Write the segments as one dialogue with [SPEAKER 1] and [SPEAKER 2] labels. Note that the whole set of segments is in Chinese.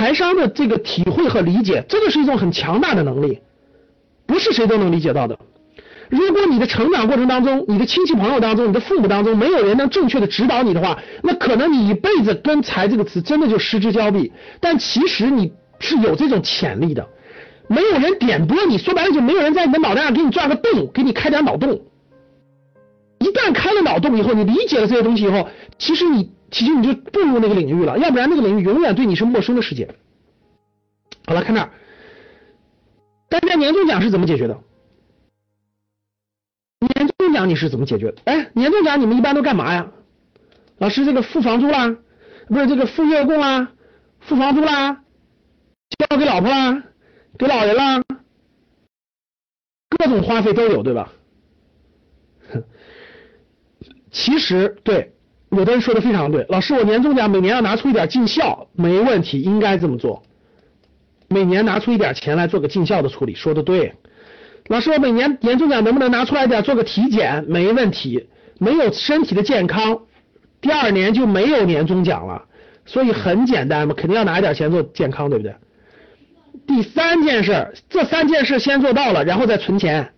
[SPEAKER 1] 财商的这个体会和理解，这个是一种很强大的能力，不是谁都能理解到的。如果你的成长过程当中，你的亲戚朋友当中，你的父母当中，没有人能正确的指导你的话，那可能你一辈子跟财这个词真的就失之交臂。但其实你是有这种潜力的，没有人点拨你，说白了就没有人在你的脑袋上给你钻个洞，给你开点脑洞。一旦开了脑洞以后，你理解了这些东西以后，其实你其实你就步入那个领域了，要不然那个领域永远对你是陌生的世界。好了，看这儿，大家年终奖是怎么解决的？年终奖你是怎么解决的？哎，年终奖你们一般都干嘛呀？老师，这个付房租啦，不是这个付月供啦，付房租啦，交给老婆啦，给老人啦，各种花费都有，对吧？其实对，有的人说的非常对，老师，我年终奖每年要拿出一点尽孝，没问题，应该这么做，每年拿出一点钱来做个尽孝的处理，说的对。老师，我每年年终奖能不能拿出来点做个体检？没问题，没有身体的健康，第二年就没有年终奖了。所以很简单嘛，肯定要拿一点钱做健康，对不对？第三件事，这三件事先做到了，然后再存钱。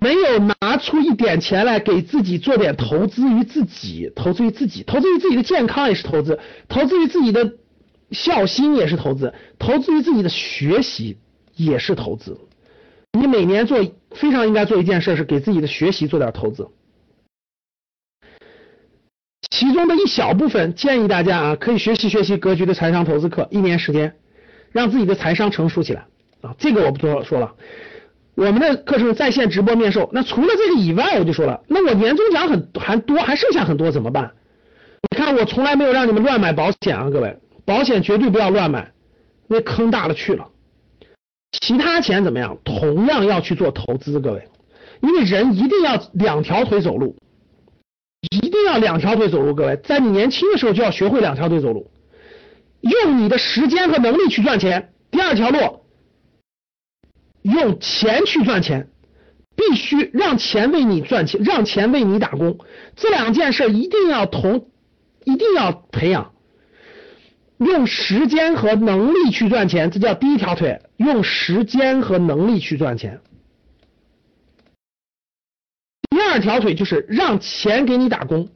[SPEAKER 1] 没有拿出一点钱来给自己做点投资于自己，投资于自己，投资于自己的健康也是投资，投资于自己的孝心也是投资，投资于自己的学习也是投资。你每年做非常应该做一件事，是给自己的学习做点投资。其中的一小部分建议大家啊，可以学习学习格局的财商投资课，一年时间，让自己的财商成熟起来啊。这个我不多说了。我们的课程在线直播面授。那除了这个以外，我就说了，那我年终奖很还多，还剩下很多怎么办？你看我从来没有让你们乱买保险啊，各位，保险绝对不要乱买，那坑大了去了。其他钱怎么样？同样要去做投资，各位，因为人一定要两条腿走路，一定要两条腿走路。各位，在你年轻的时候就要学会两条腿走路，用你的时间和能力去赚钱。第二条路，用钱去赚钱，必须让钱为你赚钱，让钱为你打工。这两件事一定要同，一定要培养。用时间和能力去赚钱，这叫第一条腿。用时间和能力去赚钱。第二条腿就是让钱给你打工，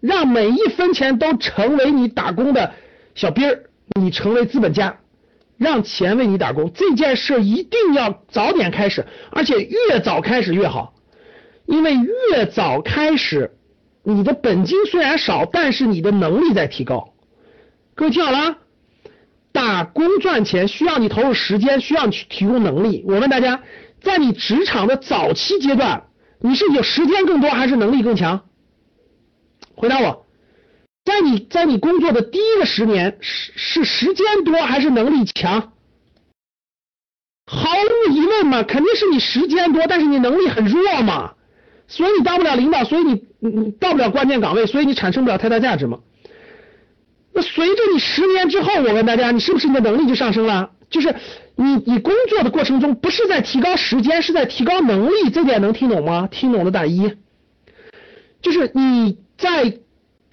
[SPEAKER 1] 让每一分钱都成为你打工的小兵儿，你成为资本家，让钱为你打工。这件事一定要早点开始，而且越早开始越好，因为越早开始，你的本金虽然少，但是你的能力在提高。各位听好了，打工赚钱需要你投入时间，需要你去提供能力。我问大家，在你职场的早期阶段，你是有时间更多还是能力更强？回答我，在你在你工作的第一个十年，是是时间多还是能力强？毫无疑问嘛，肯定是你时间多，但是你能力很弱嘛，所以你当不了领导，所以你你到不了关键岗位，所以你产生不了太大价值嘛。那随着你十年之后，我问大家，你是不是你的能力就上升了？就是你你工作的过程中，不是在提高时间，是在提高能力，这点能听懂吗？听懂的打一。就是你在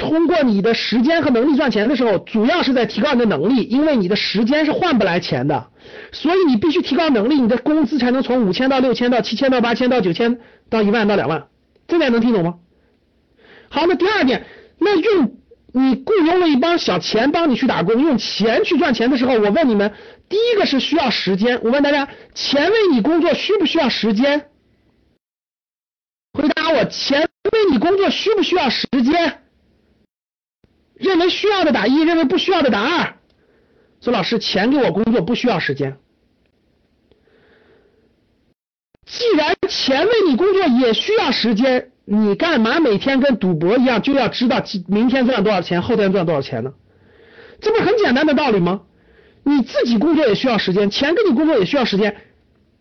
[SPEAKER 1] 通过你的时间和能力赚钱的时候，主要是在提高你的能力，因为你的时间是换不来钱的，所以你必须提高能力，你的工资才能从五千到六千到七千到八千到九千到一万到两万，这点能听懂吗？好，那第二点，那用。你雇佣了一帮小钱帮你去打工，用钱去赚钱的时候，我问你们，第一个是需要时间。我问大家，钱为你工作需不需要时间？回答我，钱为你工作需不需要时间？认为需要的打一，认为不需要的打二。说老师，钱给我工作不需要时间。既然钱为你工作也需要时间。你干嘛每天跟赌博一样，就要知道明天赚多少钱，后天赚多少钱呢？这不很简单的道理吗？你自己工作也需要时间，钱给你工作也需要时间，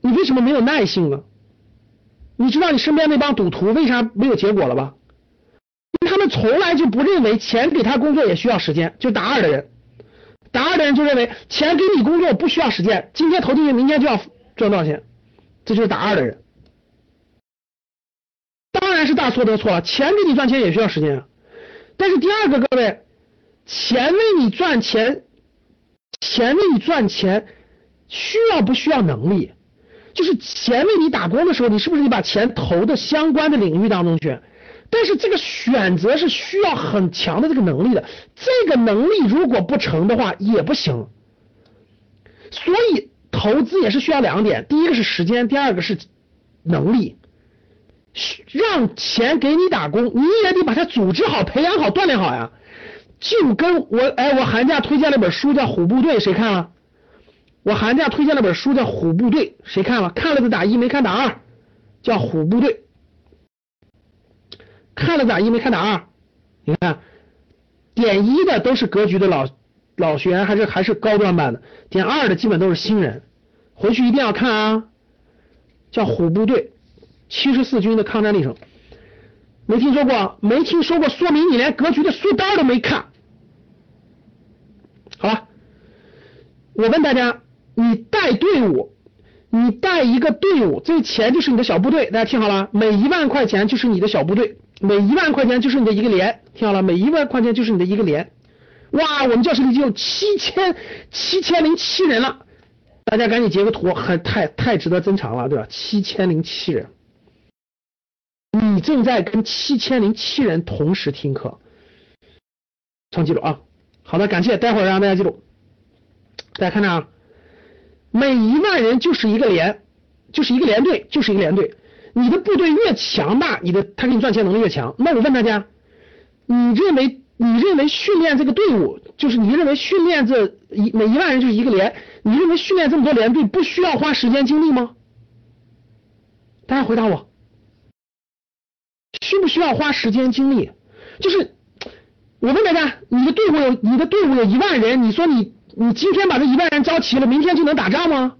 [SPEAKER 1] 你为什么没有耐性呢？你知道你身边那帮赌徒为啥没有结果了吧？从来就不认为钱给他工作也需要时间，就打二的人，打二的人就认为钱给你工作不需要时间，今天投进去，明天就要赚多少钱，这就是打二的人。当然是大错特错了，钱给你赚钱也需要时间，但是第二个各位，钱为你赚钱钱为你赚钱，需要不需要能力？就是钱为你打工的时候，你是不是得把钱投的相关的领域当中去？但是这个选择是需要很强的这个能力的，这个能力如果不成的话也不行。所以投资也是需要两点，第一个是时间，第二个是能力。让钱给你打工，你也得把它组织好、培养好、锻炼好呀。就跟我哎，我寒假推荐了本书叫《虎部队》，谁看了？我寒假推荐了本书叫《虎部队》，谁看了？看了的打一，没看打二。叫《虎部队》，看了打一，没看打二。你看，点一的都是格局的老老学员，还是还是高端班的。点二的基本都是新人，回去一定要看啊。叫《虎部队》。七十四军的抗战历程，没听说过，没听说过，说明你连格局的书单都没看。好了，我问大家，你带队伍，你带一个队伍，这钱就是你的小部队，大家听好了，每一万块钱就是你的小部队，每一万块钱就是你的一个连，听好了，每一万块钱就是你的一个连。哇，我们教室里已经有七千七千零七人了，大家赶紧截个图，很太太值得珍藏了，对吧？七千零七人。你正在跟七千零七人同时听课，创记录啊！好的，感谢，待会儿让大家记录。大家看着啊，每一万人就是一个连，就是一个连队，就是一个连队。你的部队越强大，你的他给你赚钱能力越强。那我问大家，你认为你认为训练这个队伍，就是你认为训练这一每一万人就是一个连，你认为训练这么多连队不需要花时间精力吗？大家回答我。需不需要花时间精力？就是我问大家，你的队伍有你的队伍有一万人，你说你你今天把这一万人招齐了，明天就能打仗吗？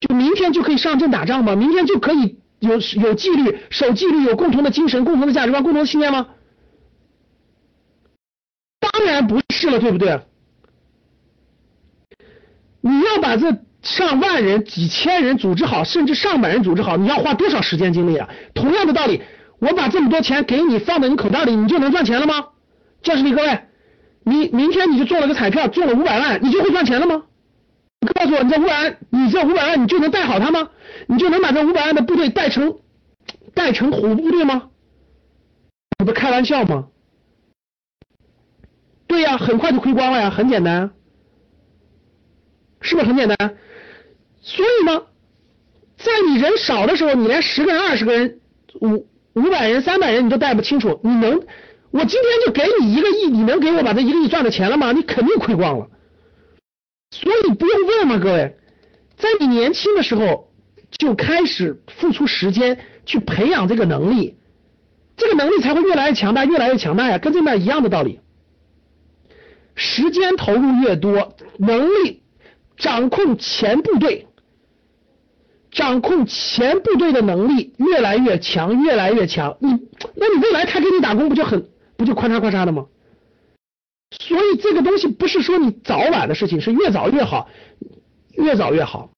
[SPEAKER 1] 就明天就可以上阵打仗吗？明天就可以有有纪律、守纪律、有共同的精神、共同的价值观、共同的信念吗？当然不是了，对不对？你要把这上万人、几千人组织好，甚至上百人组织好，你要花多少时间精力啊？同样的道理。我把这么多钱给你放在你口袋里，你就能赚钱了吗？教室里各位，你明天你就中了个彩票，中了五百万，你就会赚钱了吗？告诉我，你这五百万，你这五百万你就能带好他吗？你就能把这五百万的部队带成带成虎部队吗？你不开玩笑吗？对呀，很快就亏光了呀，很简单，是不是很简单？所以呢，在你人少的时候，你连十个人、二十个人五。五百人、三百人你都带不清楚，你能？我今天就给你一个亿，你能给我把这一个亿赚的钱了吗？你肯定亏光了。所以不用问嘛，各位，在你年轻的时候就开始付出时间去培养这个能力，这个能力才会越来越强大，越来越强大呀，跟这面一样的道理。时间投入越多，能力掌控前部队。掌控前部队的能力越来越强，越来越强。你，那你未来他给你打工不就很不就咔嚓咔嚓的吗？所以这个东西不是说你早晚的事情，是越早越好，越早越好。